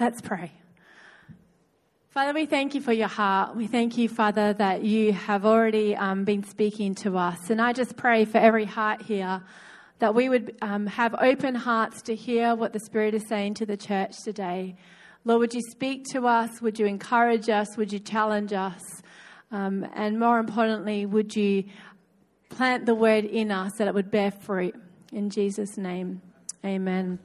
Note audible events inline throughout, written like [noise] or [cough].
Let's pray. Father, we thank you for your heart. We thank you, Father, that you have already um, been speaking to us. And I just pray for every heart here that we would um, have open hearts to hear what the Spirit is saying to the church today. Lord, would you speak to us? Would you encourage us? Would you challenge us? Um, and more importantly, would you plant the word in us that it would bear fruit? In Jesus' name, amen.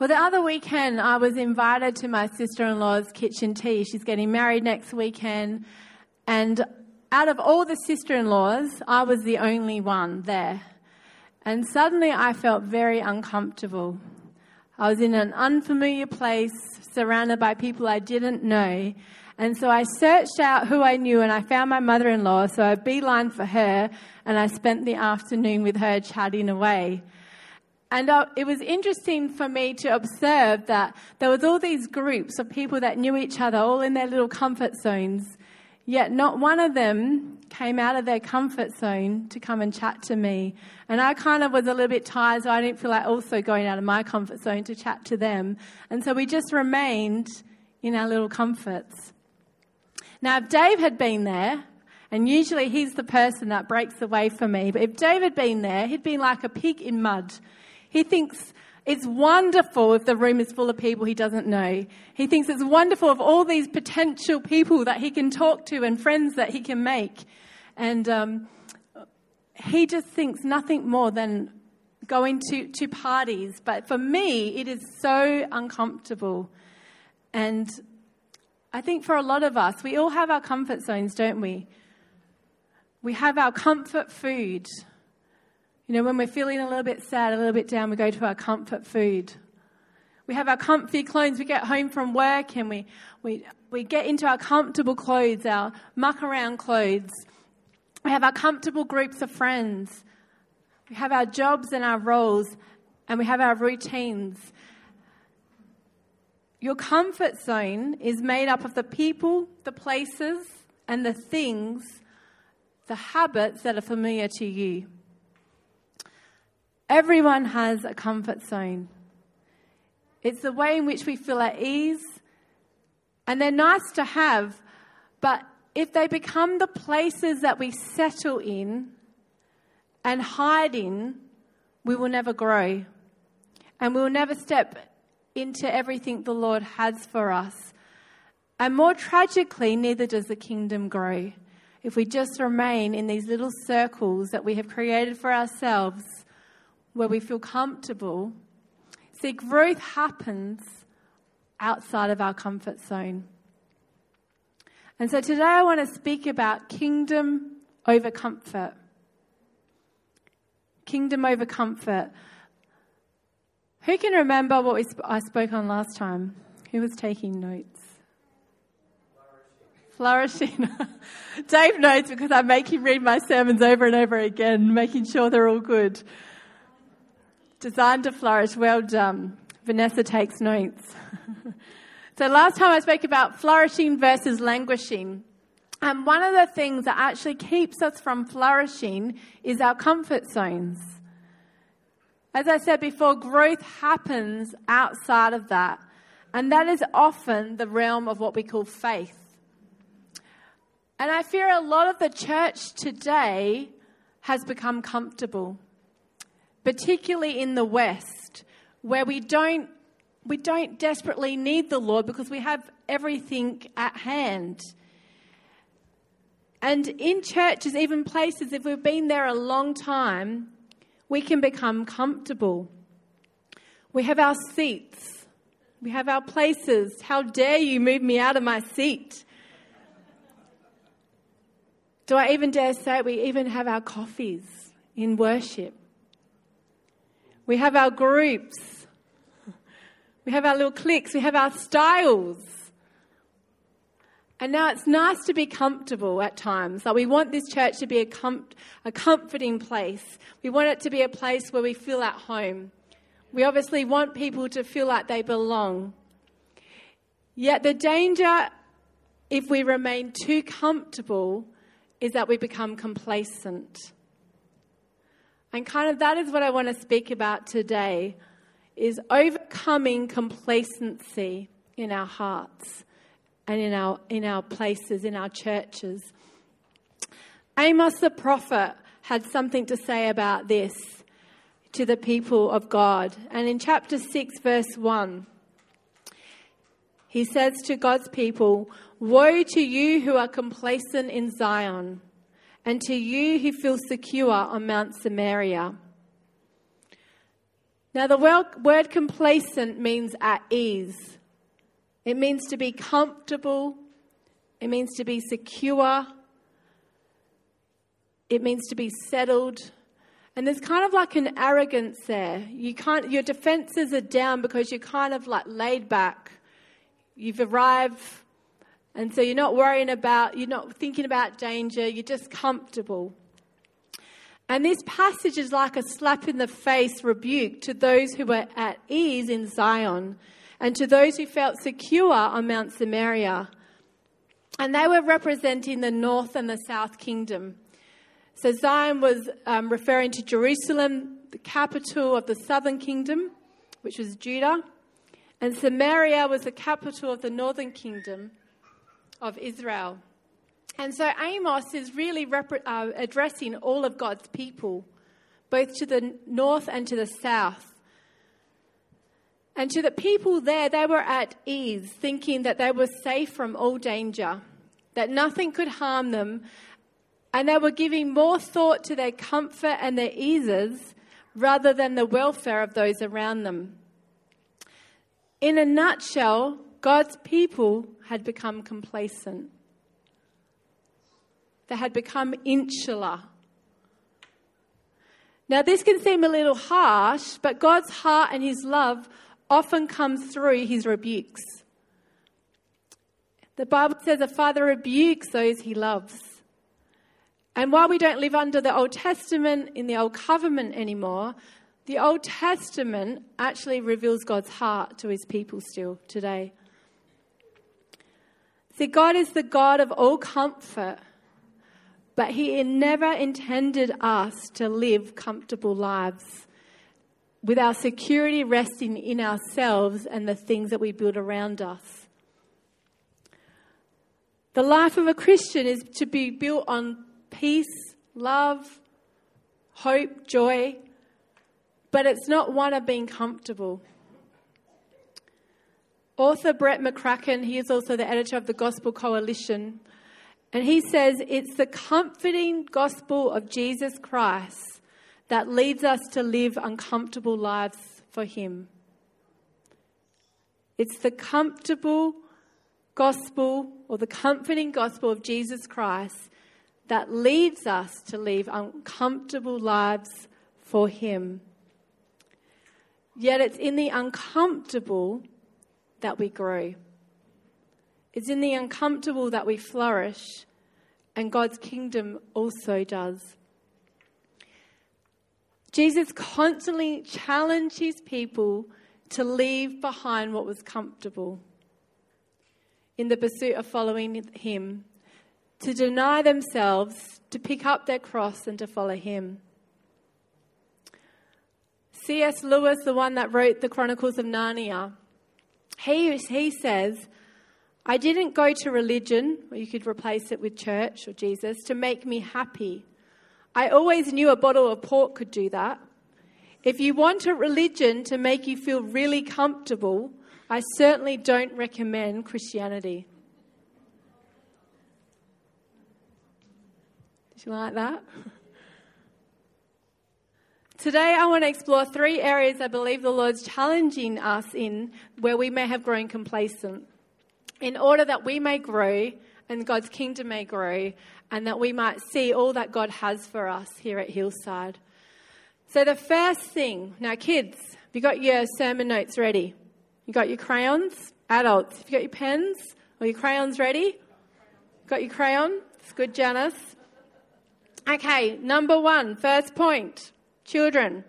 Well, the other weekend, I was invited to my sister in law's kitchen tea. She's getting married next weekend. And out of all the sister in laws, I was the only one there. And suddenly I felt very uncomfortable. I was in an unfamiliar place, surrounded by people I didn't know. And so I searched out who I knew and I found my mother in law. So I beeline for her and I spent the afternoon with her chatting away. And uh, it was interesting for me to observe that there was all these groups of people that knew each other, all in their little comfort zones. Yet not one of them came out of their comfort zone to come and chat to me. And I kind of was a little bit tired, so I didn't feel like also going out of my comfort zone to chat to them. And so we just remained in our little comforts. Now, if Dave had been there, and usually he's the person that breaks the way for me, but if Dave had been there, he'd been like a pig in mud. He thinks it's wonderful if the room is full of people he doesn't know. He thinks it's wonderful of all these potential people that he can talk to and friends that he can make. And um, he just thinks nothing more than going to, to parties. But for me, it is so uncomfortable. And I think for a lot of us, we all have our comfort zones, don't we? We have our comfort food. You know, when we're feeling a little bit sad, a little bit down, we go to our comfort food. We have our comfy clothes. We get home from work and we, we, we get into our comfortable clothes, our muck around clothes. We have our comfortable groups of friends. We have our jobs and our roles and we have our routines. Your comfort zone is made up of the people, the places, and the things, the habits that are familiar to you. Everyone has a comfort zone. It's the way in which we feel at ease, and they're nice to have, but if they become the places that we settle in and hide in, we will never grow. And we will never step into everything the Lord has for us. And more tragically, neither does the kingdom grow. If we just remain in these little circles that we have created for ourselves where we feel comfortable. See, growth happens outside of our comfort zone. And so today I want to speak about kingdom over comfort. Kingdom over comfort. Who can remember what we sp- I spoke on last time? Who was taking notes? Flourishing. Flourishing. [laughs] Dave knows because I make him read my sermons over and over again, making sure they're all good. Designed to flourish. Well done. Vanessa takes notes. [laughs] so last time I spoke about flourishing versus languishing. And one of the things that actually keeps us from flourishing is our comfort zones. As I said before, growth happens outside of that. And that is often the realm of what we call faith. And I fear a lot of the church today has become comfortable particularly in the West, where we don't, we don't desperately need the Lord because we have everything at hand. And in churches, even places, if we've been there a long time, we can become comfortable. We have our seats, we have our places. How dare you move me out of my seat? Do I even dare say it? We even have our coffees in worship. We have our groups. We have our little cliques. We have our styles. And now it's nice to be comfortable at times. Like we want this church to be a, com- a comforting place. We want it to be a place where we feel at home. We obviously want people to feel like they belong. Yet the danger, if we remain too comfortable, is that we become complacent. And kind of that is what I want to speak about today is overcoming complacency in our hearts and in our, in our places, in our churches. Amos the prophet had something to say about this to the people of God. And in chapter 6, verse 1, he says to God's people, Woe to you who are complacent in Zion, and to you who feel secure on Mount Samaria. Now, the word complacent means at ease. It means to be comfortable. It means to be secure. It means to be settled. And there's kind of like an arrogance there. You can't, your defenses are down because you're kind of like laid back. You've arrived, and so you're not worrying about, you're not thinking about danger, you're just comfortable. And this passage is like a slap in the face rebuke to those who were at ease in Zion and to those who felt secure on Mount Samaria. And they were representing the north and the south kingdom. So Zion was um, referring to Jerusalem, the capital of the southern kingdom, which was Judah. And Samaria was the capital of the northern kingdom of Israel. And so Amos is really rep- uh, addressing all of God's people, both to the north and to the south. And to the people there, they were at ease, thinking that they were safe from all danger, that nothing could harm them, and they were giving more thought to their comfort and their eases rather than the welfare of those around them. In a nutshell, God's people had become complacent. They had become insular. Now, this can seem a little harsh, but God's heart and His love often comes through His rebukes. The Bible says a father rebukes those he loves. And while we don't live under the Old Testament in the Old Covenant anymore, the Old Testament actually reveals God's heart to his people still today. See, God is the God of all comfort, but he never intended us to live comfortable lives with our security resting in ourselves and the things that we build around us. The life of a Christian is to be built on peace, love, hope, joy, but it's not one of being comfortable. Author Brett McCracken, he is also the editor of the Gospel Coalition, and he says it's the comforting gospel of Jesus Christ that leads us to live uncomfortable lives for Him. It's the comfortable gospel or the comforting gospel of Jesus Christ that leads us to live uncomfortable lives for Him. Yet it's in the uncomfortable that we grow. It's in the uncomfortable that we flourish, and God's kingdom also does. Jesus constantly challenged his people to leave behind what was comfortable in the pursuit of following him to deny themselves, to pick up their cross, and to follow him. C.S. Lewis, the one that wrote the Chronicles of Narnia, he, he says, I didn't go to religion, or you could replace it with church or Jesus, to make me happy. I always knew a bottle of port could do that. If you want a religion to make you feel really comfortable, I certainly don't recommend Christianity. Did you like that? [laughs] Today, I want to explore three areas I believe the Lord's challenging us in where we may have grown complacent in order that we may grow and God's kingdom may grow and that we might see all that God has for us here at Hillside. So, the first thing now, kids, have you got your sermon notes ready? You got your crayons? Adults, have you got your pens or your crayons ready? Got your crayon? It's good, Janice. Okay, number one, first point children,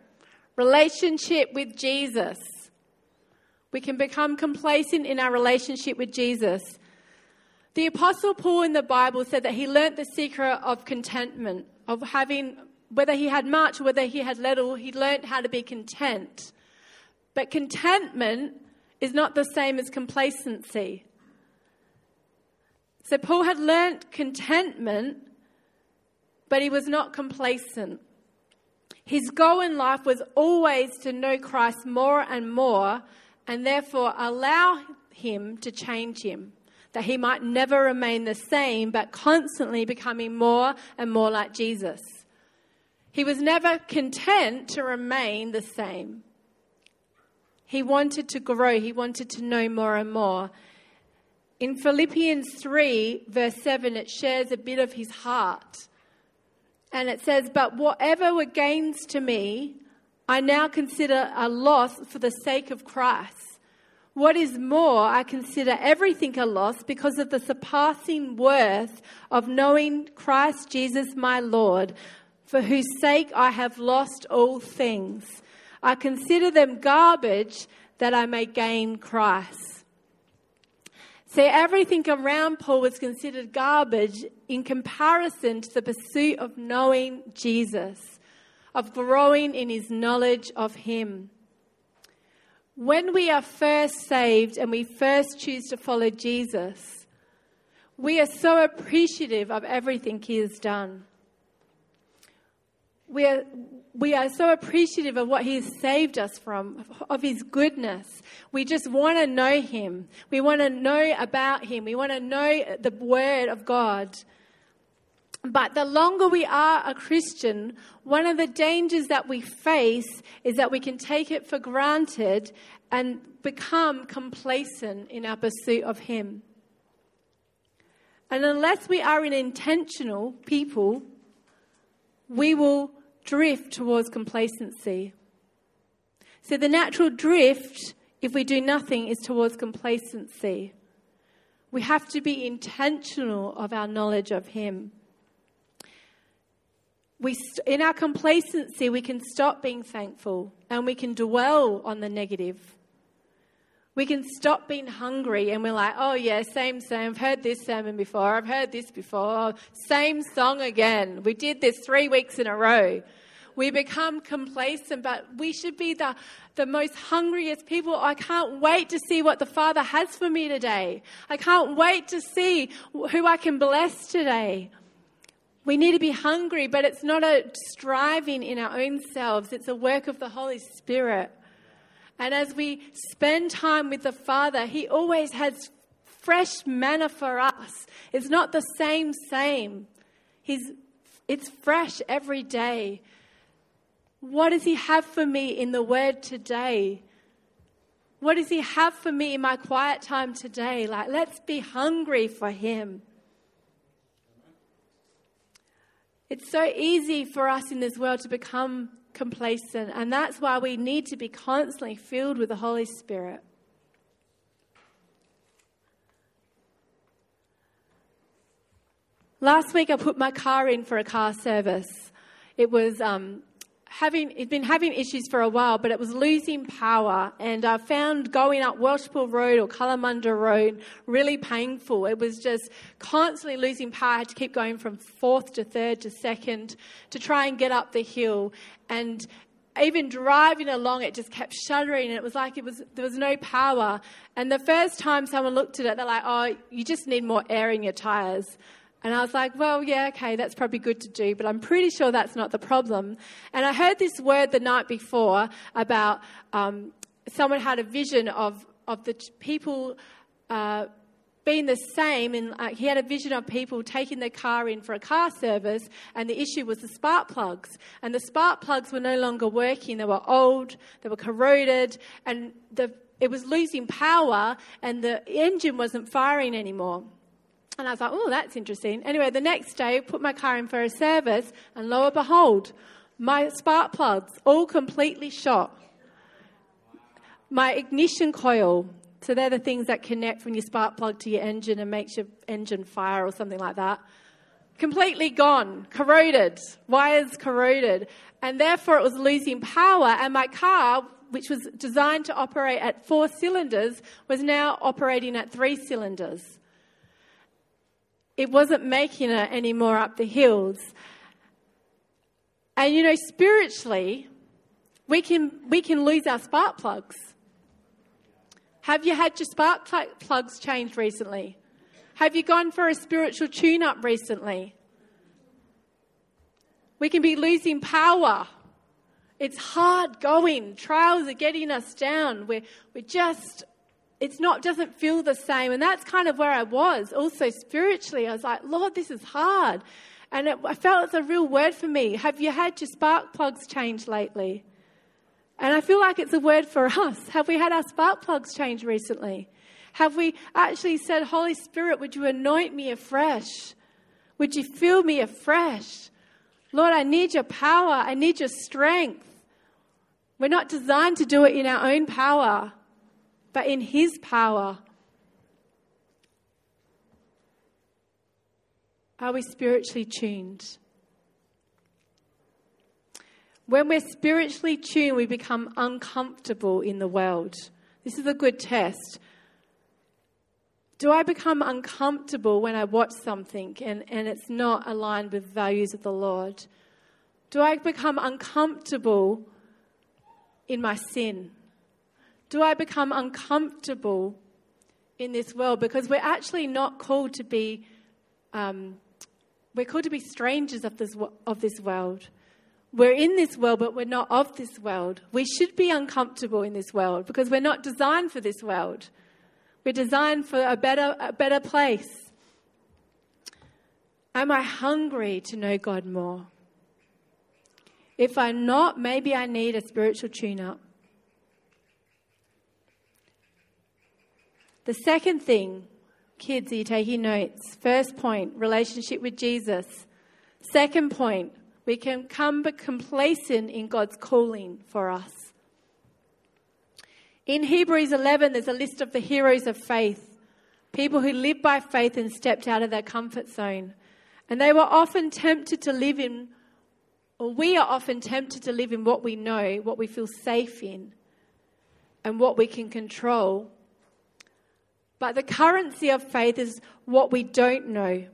relationship with Jesus. We can become complacent in our relationship with Jesus. The Apostle Paul in the Bible said that he learnt the secret of contentment, of having, whether he had much whether he had little, he learnt how to be content. But contentment is not the same as complacency. So Paul had learnt contentment, but he was not complacent. His goal in life was always to know Christ more and more, and therefore allow him to change him, that he might never remain the same, but constantly becoming more and more like Jesus. He was never content to remain the same. He wanted to grow, he wanted to know more and more. In Philippians 3, verse 7, it shares a bit of his heart. And it says, But whatever were gains to me, I now consider a loss for the sake of Christ. What is more, I consider everything a loss because of the surpassing worth of knowing Christ Jesus my Lord, for whose sake I have lost all things. I consider them garbage that I may gain Christ See, everything around Paul was considered garbage in comparison to the pursuit of knowing Jesus, of growing in his knowledge of him. When we are first saved and we first choose to follow Jesus, we are so appreciative of everything he has done. We are, we are so appreciative of what He saved us from, of His goodness. We just want to know Him. We want to know about Him. We want to know the Word of God. But the longer we are a Christian, one of the dangers that we face is that we can take it for granted and become complacent in our pursuit of Him. And unless we are an intentional people, we will drift towards complacency. So the natural drift, if we do nothing, is towards complacency. We have to be intentional of our knowledge of Him. We, in our complacency, we can stop being thankful and we can dwell on the negative. We can stop being hungry and we're like, oh, yeah, same, same. I've heard this sermon before. I've heard this before. Same song again. We did this three weeks in a row. We become complacent, but we should be the, the most hungriest people. I can't wait to see what the Father has for me today. I can't wait to see who I can bless today. We need to be hungry, but it's not a striving in our own selves, it's a work of the Holy Spirit. And as we spend time with the Father, He always has fresh manna for us. It's not the same, same. He's, it's fresh every day. What does He have for me in the Word today? What does He have for me in my quiet time today? Like, let's be hungry for Him. It's so easy for us in this world to become complacent. And that's why we need to be constantly filled with the Holy Spirit. Last week, I put my car in for a car service. It was um, having it'd been having issues for a while, but it was losing power. And I found going up Welshpool Road or Kalamunda Road really painful. It was just constantly losing power. I had to keep going from fourth to third to second to try and get up the hill. And even driving along, it just kept shuddering, and it was like it was there was no power. And the first time someone looked at it, they're like, "Oh, you just need more air in your tires." And I was like, well, yeah, okay, that's probably good to do, but I'm pretty sure that's not the problem. And I heard this word the night before about um, someone had a vision of, of the people uh, being the same. And uh, he had a vision of people taking their car in for a car service, and the issue was the spark plugs. And the spark plugs were no longer working. They were old, they were corroded, and the, it was losing power, and the engine wasn't firing anymore. And I was like, oh, that's interesting. Anyway, the next day, put my car in for a service, and lo and behold, my spark plugs all completely shot. My ignition coil, so they're the things that connect from your spark plug to your engine and makes your engine fire or something like that. Completely gone, corroded, wires corroded, and therefore it was losing power. And my car, which was designed to operate at four cylinders, was now operating at three cylinders it wasn't making it anymore up the hills. And you know, spiritually, we can, we can lose our spark plugs. Have you had your spark plugs changed recently? Have you gone for a spiritual tune up recently? We can be losing power. It's hard going. Trials are getting us down. We're, we're just, it's not, doesn't feel the same. And that's kind of where I was also spiritually. I was like, Lord, this is hard. And it, I felt it's a real word for me. Have you had your spark plugs changed lately? And I feel like it's a word for [laughs] us. Have we had our spark plugs changed recently? Have we actually said, Holy Spirit, would you anoint me afresh? Would you fill me afresh? Lord, I need your power. I need your strength. We're not designed to do it in our own power, but in His power. Are we spiritually tuned? When we're spiritually tuned, we become uncomfortable in the world. This is a good test. Do I become uncomfortable when I watch something and, and it's not aligned with values of the Lord? Do I become uncomfortable in my sin? Do I become uncomfortable in this world? Because we're actually not called to be um, we're called to be strangers of this, of this world. We're in this world, but we're not of this world. We should be uncomfortable in this world because we're not designed for this world. We're designed for a better, a better place. Am I hungry to know God more? If I'm not, maybe I need a spiritual tune up. The second thing Kids, are you taking notes? First point, relationship with Jesus. Second point, we can come but complacent in God's calling for us. In Hebrews 11, there's a list of the heroes of faith, people who lived by faith and stepped out of their comfort zone. And they were often tempted to live in, or we are often tempted to live in what we know, what we feel safe in, and what we can control but the currency of faith is what we don't know,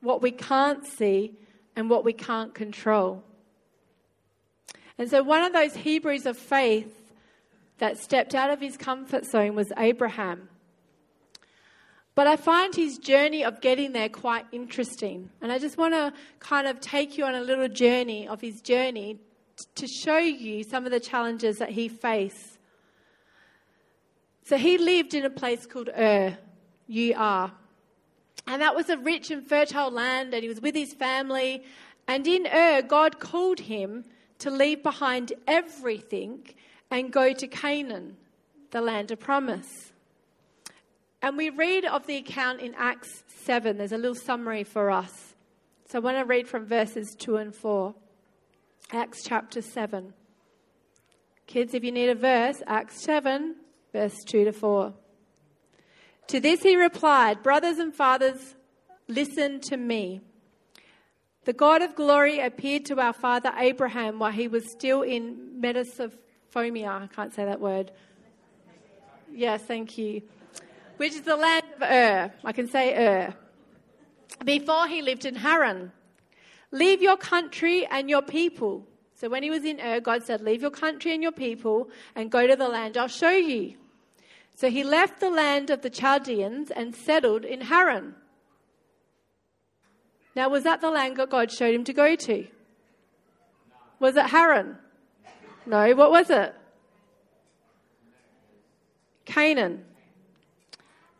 what we can't see, and what we can't control. And so, one of those Hebrews of faith that stepped out of his comfort zone was Abraham. But I find his journey of getting there quite interesting. And I just want to kind of take you on a little journey of his journey to show you some of the challenges that he faced. So he lived in a place called Ur, U-R. And that was a rich and fertile land, and he was with his family. And in Ur, God called him to leave behind everything and go to Canaan, the land of promise. And we read of the account in Acts 7. There's a little summary for us. So I want to read from verses 2 and 4. Acts chapter 7. Kids, if you need a verse, Acts 7, verse 2 to 4. To this he replied, Brothers and fathers, listen to me. The God of glory appeared to our father Abraham while he was still in Mesopotamia. I can't say that word. Yes, thank you. Which is the land of Ur. I can say Ur. Before he lived in Haran. Leave your country and your people. So when he was in Ur, God said, Leave your country and your people and go to the land I'll show you. So he left the land of the Chaldeans and settled in Haran. Now, was that the land that God showed him to go to? Was it Haran? No, what was it? Canaan.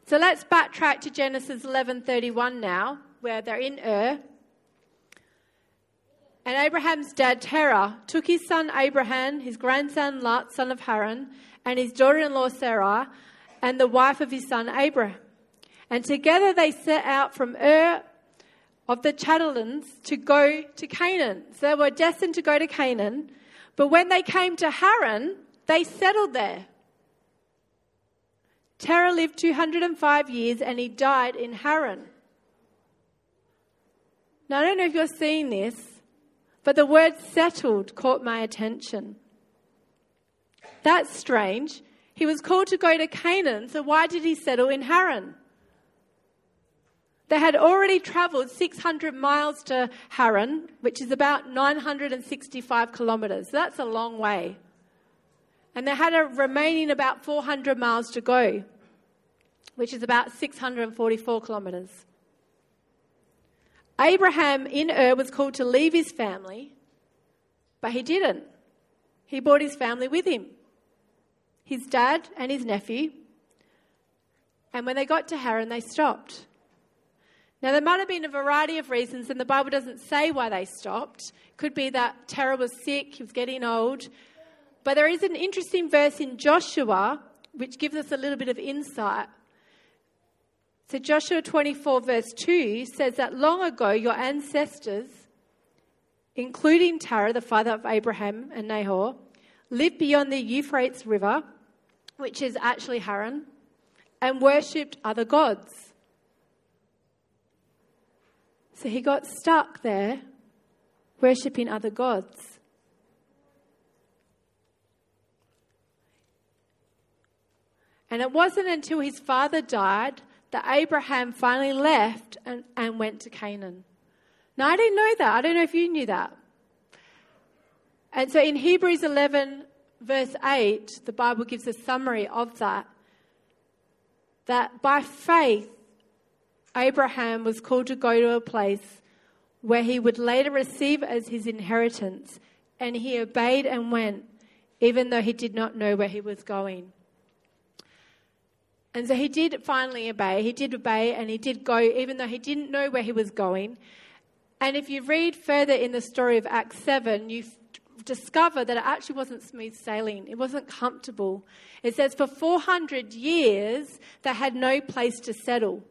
So let's backtrack to Genesis 11:31 now, where they're in Ur. And Abraham's dad Terah took his son Abraham, his grandson Lot, son of Haran, and his daughter-in-law Sarah, and the wife of his son Abraham. And together they set out from Ur of the Chaldeans to go to Canaan. So they were destined to go to Canaan. But when they came to Haran, they settled there. Terah lived 205 years and he died in Haran. Now, I don't know if you're seeing this, but the word settled caught my attention. That's strange he was called to go to Canaan, so why did he settle in Haran? They had already traveled 600 miles to Haran, which is about 965 kilometers. That's a long way. And they had a remaining about 400 miles to go, which is about 644 kilometres. Abraham in Ur was called to leave his family, but he didn't. He brought his family with him his dad and his nephew. And when they got to Haran, they stopped. Now, there might have been a variety of reasons, and the Bible doesn't say why they stopped. Could be that Terah was sick, he was getting old. But there is an interesting verse in Joshua which gives us a little bit of insight. So, Joshua 24, verse 2 says that long ago your ancestors, including Terah, the father of Abraham and Nahor, lived beyond the Euphrates River, which is actually Haran, and worshipped other gods. So he got stuck there, worshipping other gods. And it wasn't until his father died that Abraham finally left and, and went to Canaan. Now, I didn't know that. I don't know if you knew that. And so in Hebrews 11, verse 8, the Bible gives a summary of that. That by faith, Abraham was called to go to a place where he would later receive as his inheritance, and he obeyed and went, even though he did not know where he was going. And so he did finally obey. He did obey and he did go, even though he didn't know where he was going. And if you read further in the story of Acts 7, you discover that it actually wasn't smooth sailing. It wasn't comfortable. It says for 400 years, they had no place to settle.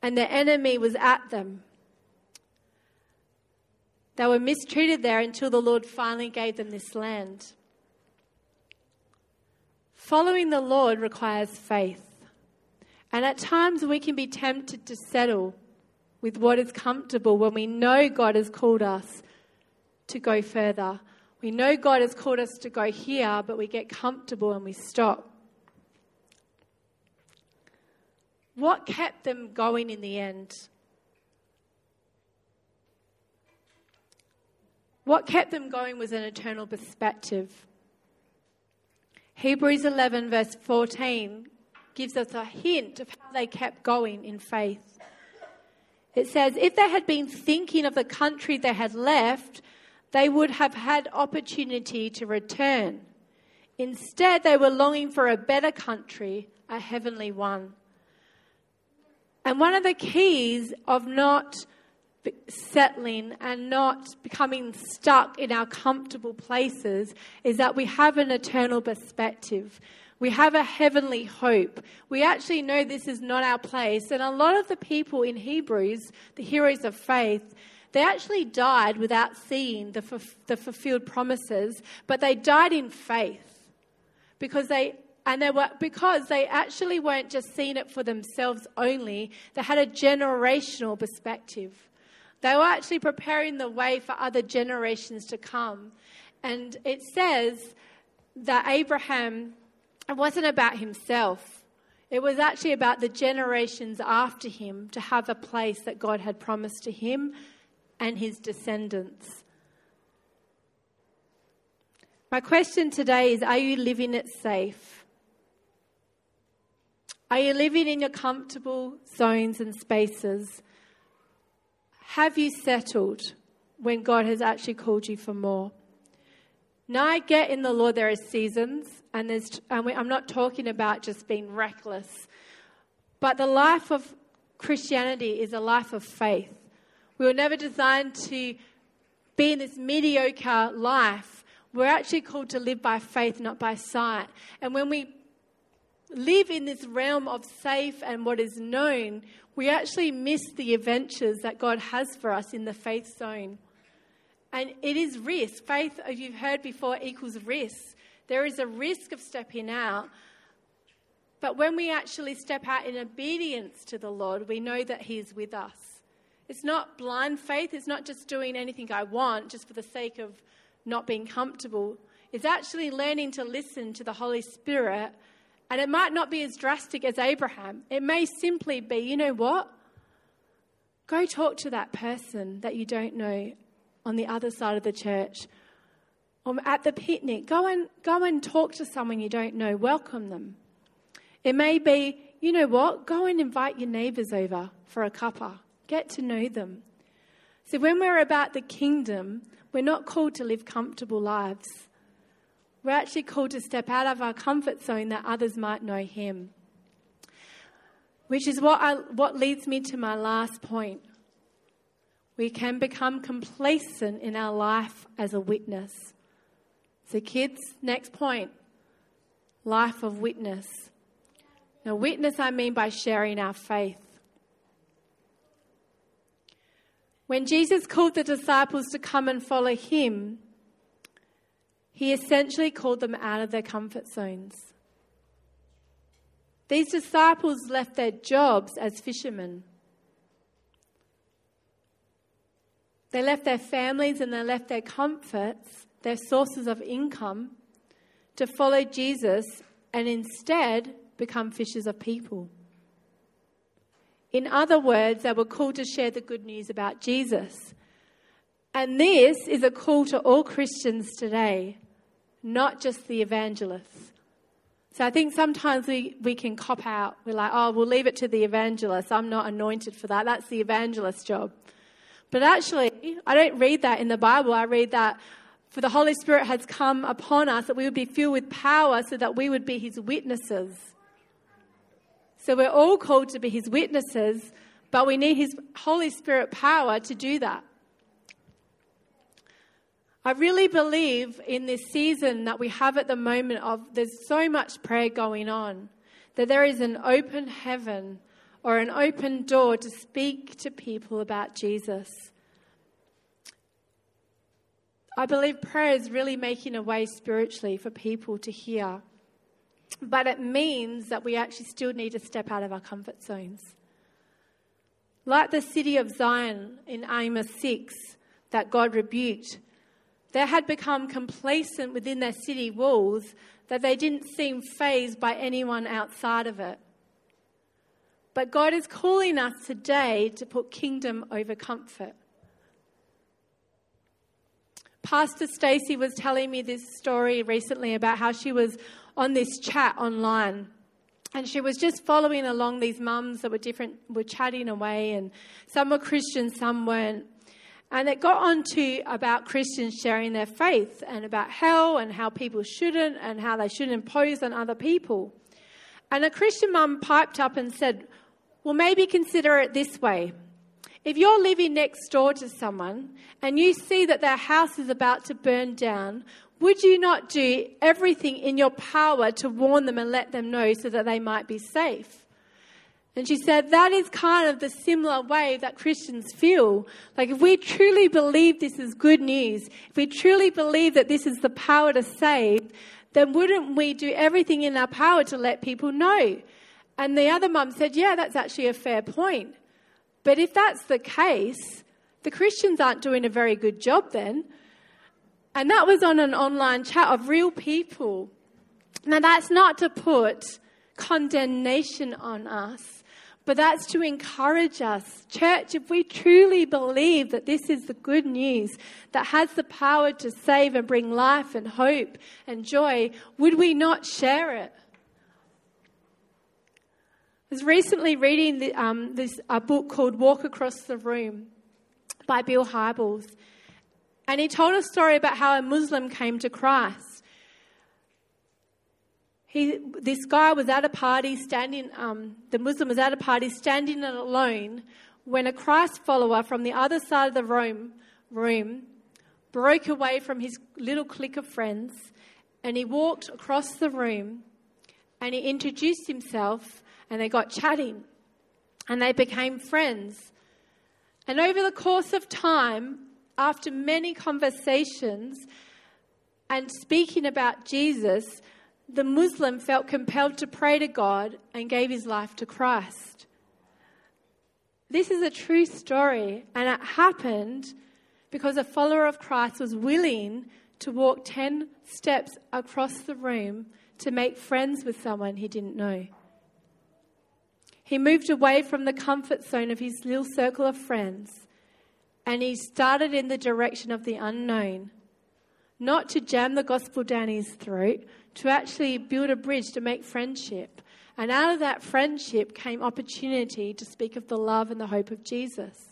And the enemy was at them. They were mistreated there until the Lord finally gave them this land. Following the Lord requires faith. And at times we can be tempted to settle with what is comfortable when we know God has called us to go further. We know God has called us to go here, but we get comfortable and we stop. What kept them going in the end? What kept them going was an eternal perspective. Hebrews 11, verse 14, gives us a hint of how they kept going in faith. It says, if they had been thinking of the country they had left, they would have had opportunity to return. Instead, they were longing for a better country, a heavenly one. And one of the keys of not settling and not becoming stuck in our comfortable places is that we have an eternal perspective. We have a heavenly hope. We actually know this is not our place. And a lot of the people in Hebrews, the heroes of faith, they actually died without seeing the, the fulfilled promises, but they died in faith because they and they were because they actually weren't just seeing it for themselves only they had a generational perspective they were actually preparing the way for other generations to come. And it says that Abraham, it wasn't about himself. It was actually about the generations after him to have a place that God had promised to him and his descendants. My question today is Are you living it safe? Are you living in your comfortable zones and spaces? Have you settled when God has actually called you for more? Now, I get in the Lord there are seasons, and, there's, and we, I'm not talking about just being reckless, but the life of Christianity is a life of faith. We were never designed to be in this mediocre life. We're actually called to live by faith, not by sight. And when we live in this realm of safe and what is known, we actually miss the adventures that God has for us in the faith zone. And it is risk. Faith, as you've heard before, equals risk. There is a risk of stepping out. But when we actually step out in obedience to the Lord, we know that He is with us. It's not blind faith, it's not just doing anything I want just for the sake of not being comfortable. It's actually learning to listen to the Holy Spirit and it might not be as drastic as Abraham. It may simply be, you know what? Go talk to that person that you don't know on the other side of the church. Or at the picnic, go and, go and talk to someone you don't know, welcome them. It may be, you know what, go and invite your neighbours over for a cuppa, get to know them. So when we're about the kingdom, we're not called to live comfortable lives. We're actually called to step out of our comfort zone that others might know Him. Which is what, I, what leads me to my last point. We can become complacent in our life as a witness. So, kids, next point life of witness. Now, witness I mean by sharing our faith. When Jesus called the disciples to come and follow him, he essentially called them out of their comfort zones. These disciples left their jobs as fishermen. They left their families and they left their comforts, their sources of income, to follow Jesus and instead become fishers of people. In other words, they were called to share the good news about Jesus. And this is a call to all Christians today, not just the evangelists. So I think sometimes we, we can cop out. We're like, oh, we'll leave it to the evangelist. I'm not anointed for that. That's the evangelist's job. But actually, I don't read that in the Bible. I read that for the Holy Spirit has come upon us that we would be filled with power so that we would be his witnesses. So we're all called to be his witnesses, but we need his Holy Spirit power to do that. I really believe in this season that we have at the moment of there's so much prayer going on that there is an open heaven or an open door to speak to people about Jesus. I believe prayer is really making a way spiritually for people to hear. But it means that we actually still need to step out of our comfort zones. Like the city of Zion in Amos 6 that God rebuked, they had become complacent within their city walls that they didn't seem fazed by anyone outside of it. But God is calling us today to put kingdom over comfort. Pastor Stacy was telling me this story recently about how she was on this chat online. And she was just following along these mums that were different, were chatting away, and some were Christians, some weren't. And it got on to about Christians sharing their faith and about hell and how people shouldn't and how they shouldn't impose on other people. And a Christian mum piped up and said, Well, maybe consider it this way. If you're living next door to someone and you see that their house is about to burn down, would you not do everything in your power to warn them and let them know so that they might be safe? And she said that is kind of the similar way that Christians feel. Like if we truly believe this is good news, if we truly believe that this is the power to save, then wouldn't we do everything in our power to let people know? And the other mum said, Yeah, that's actually a fair point. But if that's the case, the Christians aren't doing a very good job then and that was on an online chat of real people. Now, that's not to put condemnation on us, but that's to encourage us. Church, if we truly believe that this is the good news that has the power to save and bring life and hope and joy, would we not share it? I was recently reading the, um, this a book called Walk Across the Room by Bill Hybels. And he told a story about how a Muslim came to Christ. He, this guy was at a party standing, um, the Muslim was at a party standing alone when a Christ follower from the other side of the room, room broke away from his little clique of friends and he walked across the room and he introduced himself and they got chatting and they became friends. And over the course of time, after many conversations and speaking about Jesus, the Muslim felt compelled to pray to God and gave his life to Christ. This is a true story, and it happened because a follower of Christ was willing to walk 10 steps across the room to make friends with someone he didn't know. He moved away from the comfort zone of his little circle of friends and he started in the direction of the unknown not to jam the gospel down his throat, to actually build a bridge to make friendship. And out of that friendship came opportunity to speak of the love and the hope of Jesus.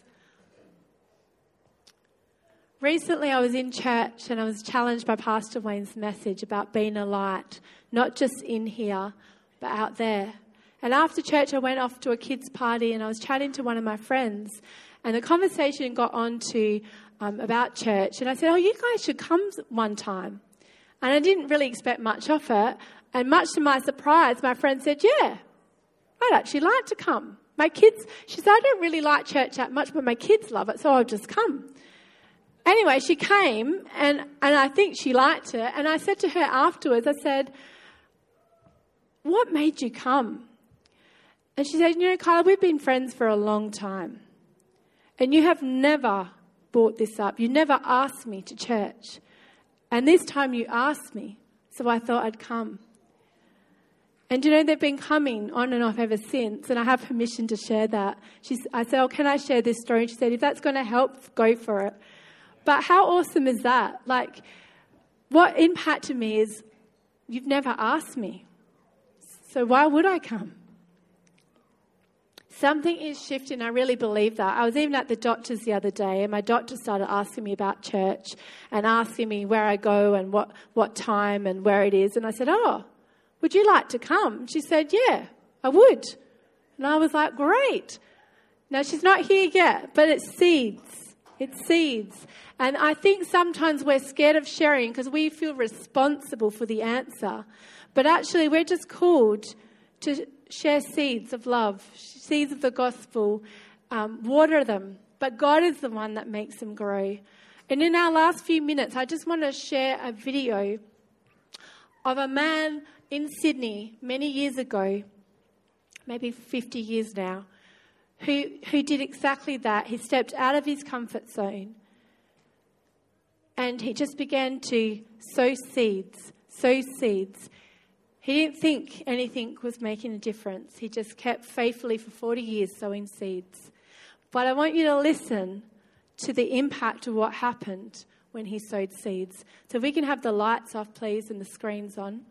Recently, I was in church and I was challenged by Pastor Wayne's message about being a light, not just in here, but out there. And after church, I went off to a kids' party and I was chatting to one of my friends. And the conversation got on to um, about church. And I said, Oh, you guys should come one time. And I didn't really expect much of it. And much to my surprise, my friend said, Yeah, I'd actually like to come. My kids, she said, I don't really like church that much, but my kids love it, so I'll just come. Anyway, she came and, and I think she liked it. And I said to her afterwards, I said, What made you come? And she said, You know, Kyla, we've been friends for a long time. And you have never brought this up. You never asked me to church. And this time you asked me. So I thought I'd come. And you know, they've been coming on and off ever since, and I have permission to share that. She's, I said, Oh, can I share this story? And she said, If that's going to help, go for it. But how awesome is that? Like, what impacted me is you've never asked me. So why would I come? Something is shifting. I really believe that. I was even at the doctor's the other day, and my doctor started asking me about church and asking me where I go and what, what time and where it is. And I said, Oh, would you like to come? She said, Yeah, I would. And I was like, Great. Now, she's not here yet, but it's seeds. It's seeds. And I think sometimes we're scared of sharing because we feel responsible for the answer. But actually, we're just called to share seeds of love, seeds of the gospel, um, water them. But God is the one that makes them grow. And in our last few minutes, I just want to share a video of a man in Sydney many years ago, maybe 50 years now, who, who did exactly that. He stepped out of his comfort zone and he just began to sow seeds, sow seeds. He didn't think anything was making a difference. He just kept faithfully for 40 years sowing seeds. But I want you to listen to the impact of what happened when he sowed seeds. So we can have the lights off, please, and the screens on.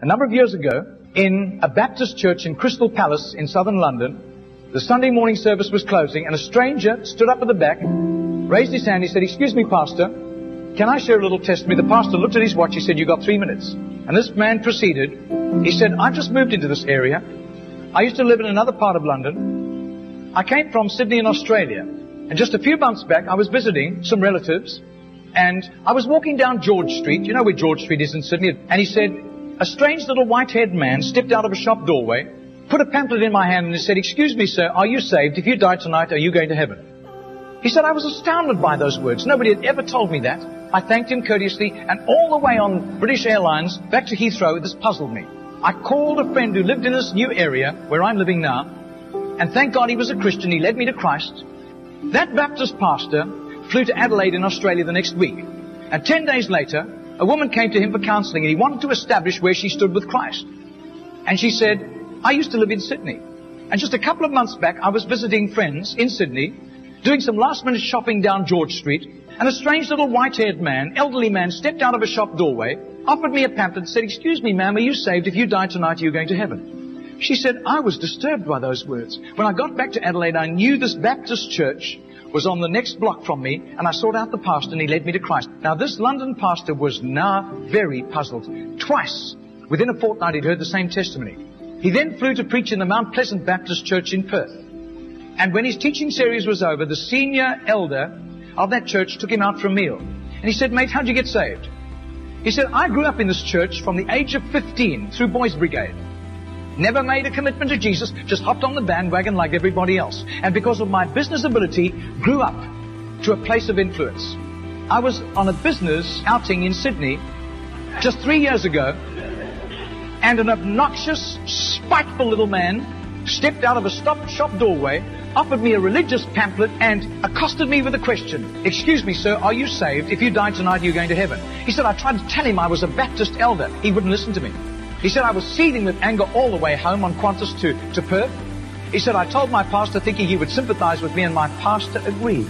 A number of years ago, in a Baptist church in Crystal Palace in southern London. The Sunday morning service was closing and a stranger stood up at the back, raised his hand, he said, excuse me, pastor, can I share a little testimony? The pastor looked at his watch, he said, "You've got three minutes. And this man proceeded, he said, I've just moved into this area. I used to live in another part of London. I came from Sydney in Australia. And just a few months back, I was visiting some relatives and I was walking down George Street. You know where George Street is in Sydney? And he said, a strange little white-haired man stepped out of a shop doorway, put a pamphlet in my hand and said, excuse me, sir, are you saved? If you die tonight, are you going to heaven? He said, I was astounded by those words. Nobody had ever told me that. I thanked him courteously, and all the way on British Airlines back to Heathrow, this puzzled me. I called a friend who lived in this new area where I'm living now, and thank God he was a Christian. He led me to Christ. That Baptist pastor flew to Adelaide in Australia the next week. And ten days later, a woman came to him for counseling and he wanted to establish where she stood with Christ. And she said, I used to live in Sydney. And just a couple of months back, I was visiting friends in Sydney, doing some last minute shopping down George Street, and a strange little white-haired man, elderly man, stepped out of a shop doorway, offered me a pamphlet and said, excuse me, ma'am, are you saved? If you die tonight, are you going to heaven? She said, I was disturbed by those words. When I got back to Adelaide, I knew this Baptist church was on the next block from me, and I sought out the pastor, and he led me to Christ. Now, this London pastor was now very puzzled. Twice, within a fortnight, he'd heard the same testimony. He then flew to preach in the Mount Pleasant Baptist Church in Perth. And when his teaching series was over, the senior elder of that church took him out for a meal. And he said, Mate, how'd you get saved? He said, I grew up in this church from the age of 15 through Boys Brigade. Never made a commitment to Jesus, just hopped on the bandwagon like everybody else. And because of my business ability, grew up to a place of influence. I was on a business outing in Sydney just three years ago, and an obnoxious, spiteful little man stepped out of a stop shop doorway, offered me a religious pamphlet, and accosted me with a question. Excuse me, sir, are you saved? If you die tonight, are you going to heaven? He said, I tried to tell him I was a Baptist elder. He wouldn't listen to me. He said I was seething with anger all the way home on Qantas to, to Perth. He said, I told my pastor thinking he would sympathize with me, and my pastor agreed.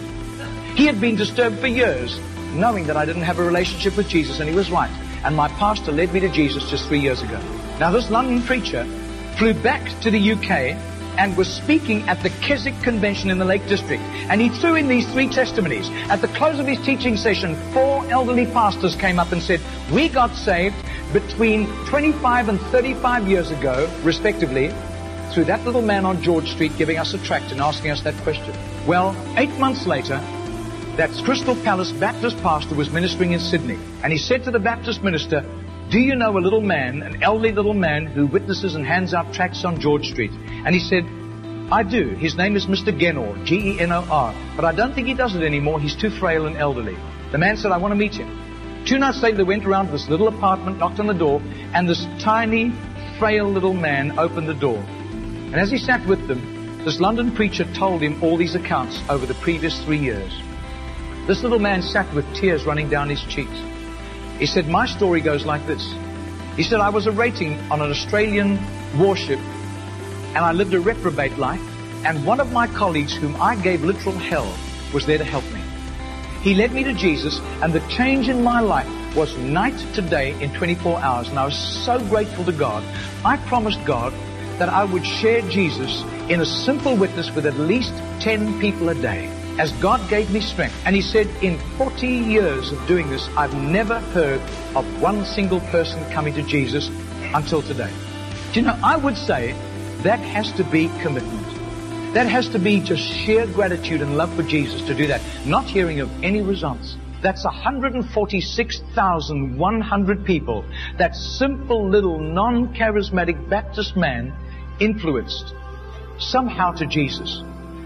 He had been disturbed for years, knowing that I didn't have a relationship with Jesus, and he was right. And my pastor led me to Jesus just three years ago. Now, this London preacher flew back to the UK and was speaking at the Keswick Convention in the Lake District. And he threw in these three testimonies. At the close of his teaching session, four elderly pastors came up and said, We got saved between 25 and 35 years ago, respectively, through that little man on George Street giving us a tract and asking us that question. Well, eight months later, that Crystal Palace Baptist pastor was ministering in Sydney. And he said to the Baptist minister, do you know a little man, an elderly little man who witnesses and hands out tracts on George Street? And he said, I do. His name is Mr. Genor, G-E-N-O-R. But I don't think he does it anymore. He's too frail and elderly. The man said, I want to meet him. Two nights later, they went around to this little apartment, knocked on the door, and this tiny, frail little man opened the door. And as he sat with them, this London preacher told him all these accounts over the previous three years. This little man sat with tears running down his cheeks. He said, My story goes like this. He said, I was a rating on an Australian warship and I lived a reprobate life. And one of my colleagues, whom I gave literal hell, was there to help me. He led me to Jesus, and the change in my life was night to day in 24 hours. And I was so grateful to God. I promised God that I would share Jesus in a simple witness with at least 10 people a day as God gave me strength. And he said, in 40 years of doing this, I've never heard of one single person coming to Jesus until today. Do you know, I would say that has to be commitment. That has to be just sheer gratitude and love for Jesus to do that, not hearing of any results. That's 146,100 people that simple little non-charismatic Baptist man influenced somehow to Jesus.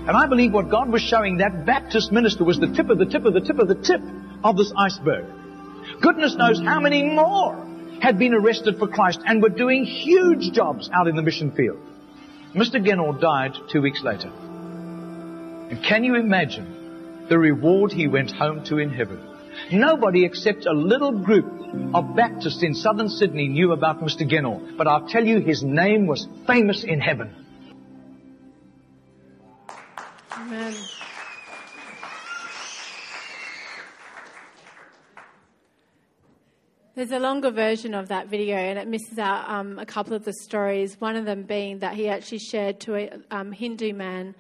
And I believe what God was showing that Baptist minister was the tip of the tip of the tip of the tip of this iceberg. Goodness knows how many more had been arrested for Christ and were doing huge jobs out in the mission field. Mr. Genor died two weeks later. And can you imagine the reward he went home to in heaven? Nobody except a little group of Baptists in southern Sydney knew about Mr. Genor, but I'll tell you his name was famous in heaven. Amen. There's a longer version of that video, and it misses out um, a couple of the stories. One of them being that he actually shared to a um, Hindu man,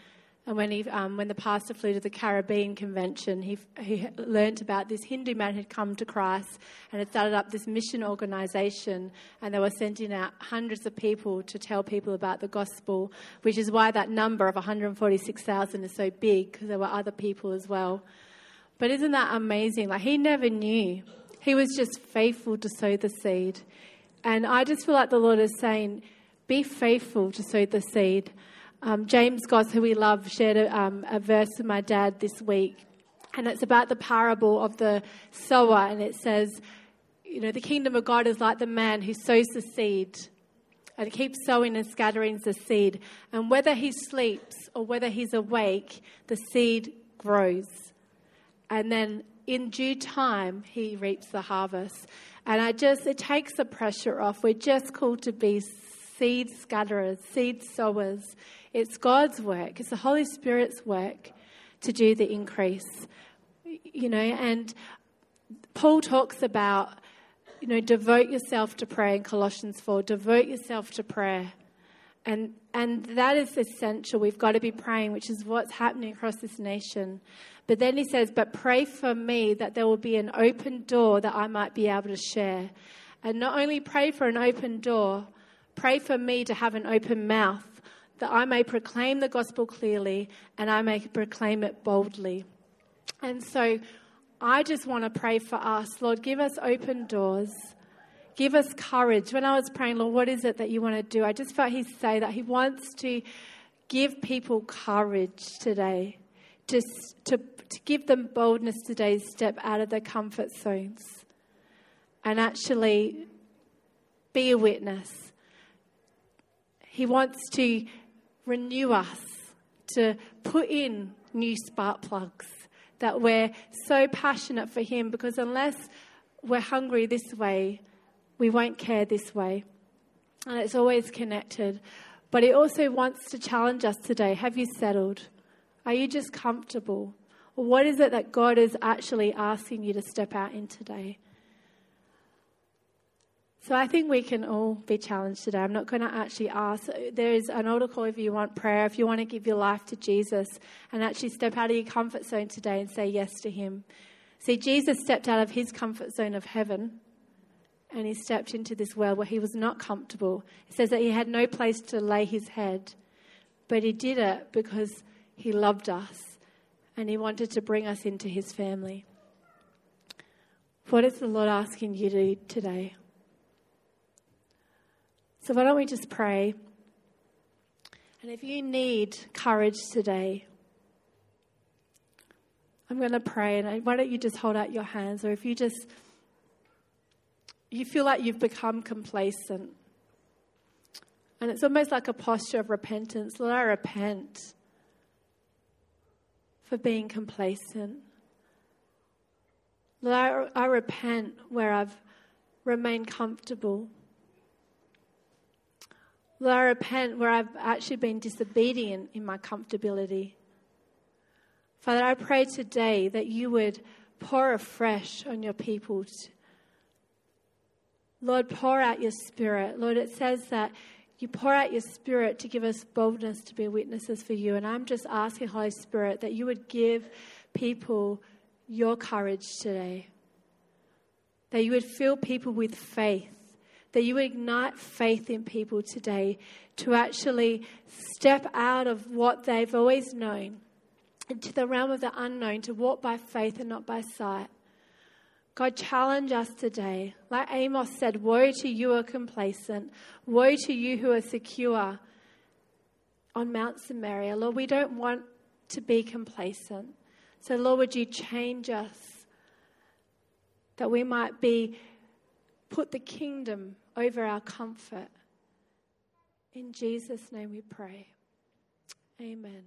and when he, um, when the pastor flew to the Caribbean convention, he he learnt about this Hindu man had come to Christ and had started up this mission organisation, and they were sending out hundreds of people to tell people about the gospel, which is why that number of 146,000 is so big because there were other people as well. But isn't that amazing? Like he never knew he was just faithful to sow the seed. And I just feel like the Lord is saying, be faithful to sow the seed. Um, James Goss, who we love, shared a, um, a verse with my dad this week. And it's about the parable of the sower. And it says, you know, the kingdom of God is like the man who sows the seed and keeps sowing and scattering the seed. And whether he sleeps or whether he's awake, the seed grows. And then in due time, he reaps the harvest. And I just, it takes the pressure off. We're just called to be seed scatterers, seed sowers. It's God's work, it's the Holy Spirit's work to do the increase. You know, and Paul talks about, you know, devote yourself to prayer in Colossians 4, devote yourself to prayer. And, and that is essential. We've got to be praying, which is what's happening across this nation. But then he says, But pray for me that there will be an open door that I might be able to share. And not only pray for an open door, pray for me to have an open mouth that I may proclaim the gospel clearly and I may proclaim it boldly. And so I just want to pray for us. Lord, give us open doors. Give us courage. When I was praying, Lord, what is it that you want to do? I just felt He say that He wants to give people courage today, to, to to give them boldness today step out of their comfort zones and actually be a witness. He wants to renew us, to put in new spark plugs, that we're so passionate for Him because unless we're hungry this way, we won't care this way. And it's always connected. But He also wants to challenge us today. Have you settled? Are you just comfortable? Or what is it that God is actually asking you to step out in today? So I think we can all be challenged today. I'm not going to actually ask. There is an altar call if you want prayer, if you want to give your life to Jesus and actually step out of your comfort zone today and say yes to Him. See, Jesus stepped out of His comfort zone of heaven and He stepped into this world where He was not comfortable. It says that He had no place to lay His head, but He did it because He loved us and He wanted to bring us into His family. What is the Lord asking you to do today? So, why don't we just pray? And if you need courage today, I'm going to pray, and why don't you just hold out your hands? Or if you just you feel like you've become complacent, and it's almost like a posture of repentance. Lord, I repent for being complacent. Lord, I, I repent where I've remained comfortable. Lord, I repent where I've actually been disobedient in my comfortability. Father, I pray today that you would pour afresh on your people. Lord, pour out your spirit. Lord, it says that you pour out your spirit to give us boldness to be witnesses for you. And I'm just asking, Holy Spirit, that you would give people your courage today. That you would fill people with faith that you ignite faith in people today to actually step out of what they've always known into the realm of the unknown, to walk by faith and not by sight. God, challenge us today. Like Amos said, Woe to you who are complacent, woe to you who are secure on Mount Samaria. Lord, we don't want to be complacent. So, Lord, would you change us that we might be put the kingdom over our comfort. In Jesus' name we pray. Amen.